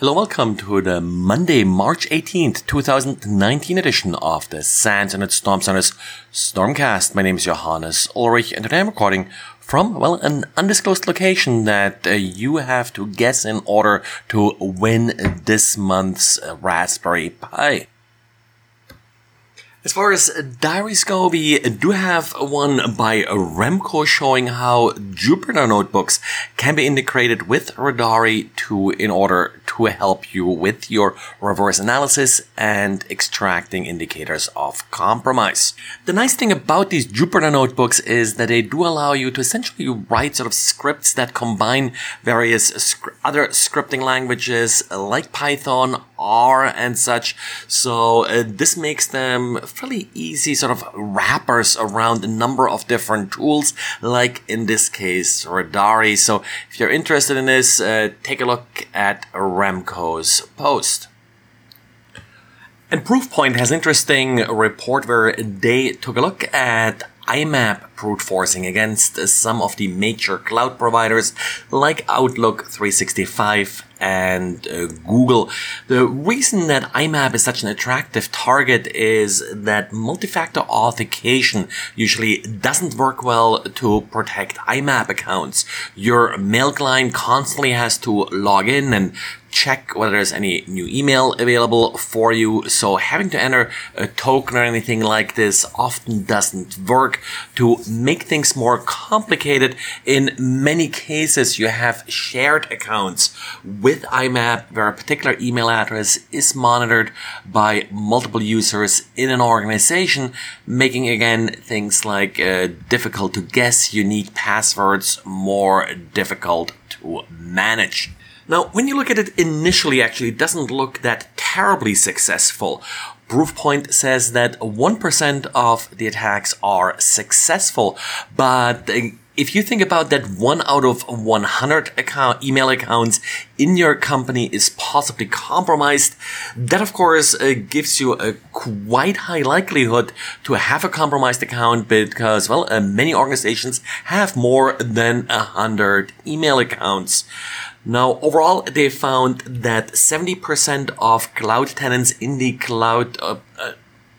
Hello, welcome to the Monday, March 18th, 2019 edition of the SANS Internet Storm Center's Stormcast. My name is Johannes Ullrich and today I'm recording from, well, an undisclosed location that uh, you have to guess in order to win this month's Raspberry Pi. As far as diaries go, we do have one by Remco showing how Jupyter notebooks can be integrated with Radare2 in order to help you with your reverse analysis and extracting indicators of compromise. The nice thing about these Jupyter notebooks is that they do allow you to essentially write sort of scripts that combine various other scripting languages like Python, R, and such. So uh, this makes them fairly easy sort of wrappers around a number of different tools, like in this case, Radare. So if you're interested in this, uh, take a look at Remco's post. And Proofpoint has interesting report where they took a look at IMAP brute forcing against some of the major cloud providers like Outlook 365 and uh, Google. The reason that IMAP is such an attractive target is that multi-factor authentication usually doesn't work well to protect IMAP accounts. Your mail client constantly has to log in and check whether there's any new email available for you. So having to enter a token or anything like this often doesn't work. To make things more complicated, in many cases you have shared accounts with IMAP where a particular email address is monitored by multiple users in an organization, making again things like uh, difficult to guess unique passwords more difficult to manage. Now, when you look at it initially, actually, it doesn't look that terribly successful. Proofpoint says that 1% of the attacks are successful, but if you think about that one out of 100 account, email accounts in your company is possibly compromised, that of course uh, gives you a quite high likelihood to have a compromised account because, well, uh, many organizations have more than 100 email accounts. Now, overall, they found that 70% of cloud tenants in the cloud uh, uh,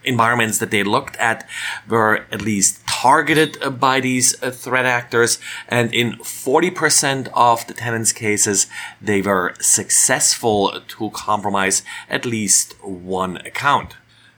environments that they looked at were at least targeted by these uh, threat actors. And in 40% of the tenants' cases, they were successful to compromise at least one account.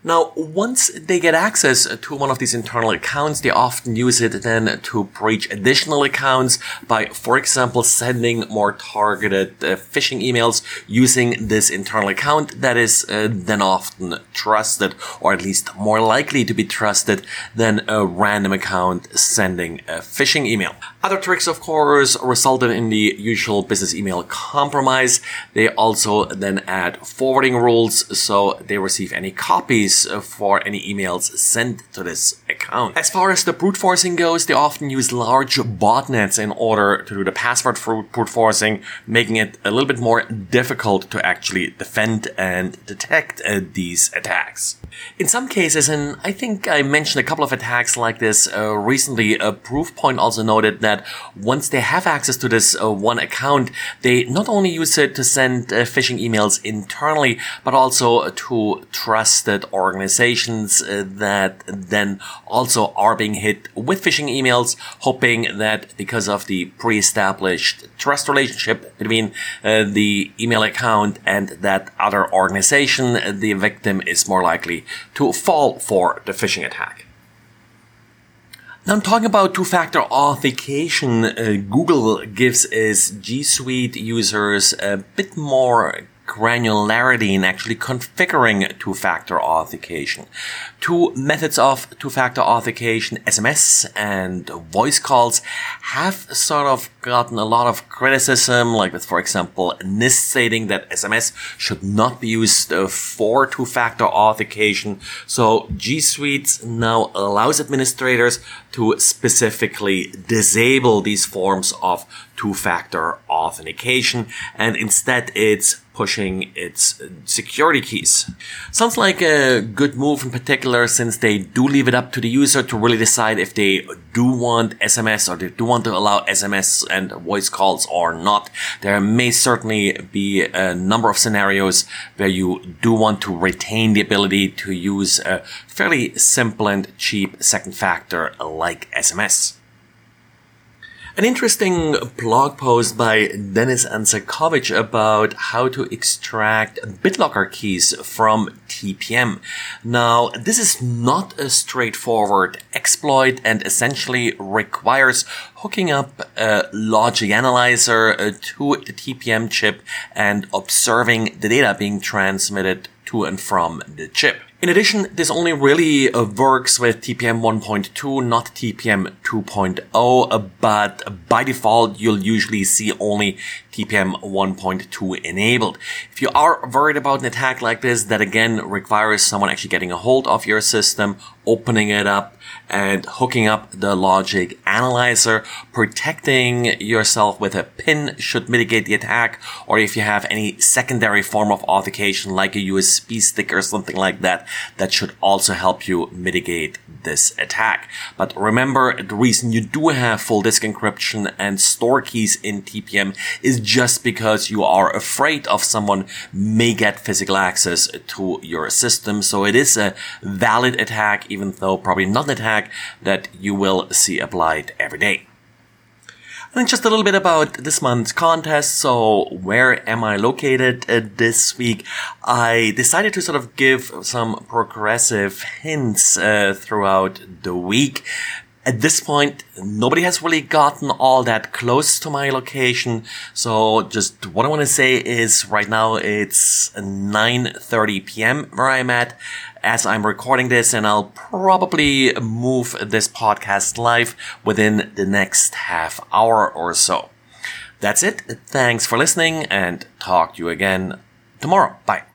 Now, once they get access to one of these internal accounts, they often use it then to breach additional accounts by, for example, sending more targeted uh, phishing emails using this internal account that is uh, then often trusted, or at least more likely to be trusted than a random account sending a phishing email. Other tricks, of course, resulted in the usual business email compromise. They also then add forwarding rules so they receive any copies for any emails sent to this account. As far as the brute forcing goes, they often use large botnets in order to do the password brute forcing, making it a little bit more difficult to actually defend and detect uh, these attacks. In some cases, and I think I mentioned a couple of attacks like this uh, recently, a Proofpoint also noted that once they have access to this uh, one account, they not only use it to send uh, phishing emails internally, but also to trusted organizations uh, that then also are being hit with phishing emails, hoping that because of the pre-established trust relationship between uh, the email account and that other organization, the victim is more likely to fall for the phishing attack. Now I'm talking about two-factor authentication. Uh, Google gives its G Suite users a bit more granularity in actually configuring two-factor authentication. Two methods of two-factor authentication, SMS and voice calls, have sort of gotten a lot of criticism, like with, for example, NIST stating that SMS should not be used uh, for two-factor authentication. So G Suite now allows administrators to specifically disable these forms of two-factor authentication, and instead it's pushing its security keys. Sounds like a good move in particular since they do leave it up to the user to really decide if they do want SMS or they do want to allow SMS and voice calls or not. There may certainly be a number of scenarios where you do want to retain the ability to use a fairly simple and cheap second factor like SMS. An interesting blog post by Denis Andzakovic about how to extract BitLocker keys from TPM. Now, this is not a straightforward exploit and essentially requires hooking up a logic analyzer uh, to the TPM chip and observing the data being transmitted to and from the chip. In addition, this only really uh, works with TPM 1.2, not TPM 2.0, uh, but by default, you'll usually see only TPM 1.2 enabled. If you are worried about an attack like this, that again requires someone actually getting a hold of your system, opening it up, and hooking up the logic analyzer, protecting yourself with a pin should mitigate the attack, or if you have any secondary form of authentication like a USB stick or something like that, that should also help you mitigate this attack. But remember, the reason you do have full disk encryption and store keys in TPM is just because you are afraid of someone may get physical access to your system. So it is a valid attack, even though probably not an attack that you will see applied every day. And just a little bit about this month's contest. So, where am I located uh, this week? I decided to sort of give some progressive hints uh, throughout the week. At this point, nobody has really gotten all that close to my location. So just what I want to say is right now it's 9.30 p.m. where I'm at as I'm recording this and I'll probably move this podcast live within the next half hour or so. That's it. Thanks for listening and talk to you again tomorrow. Bye.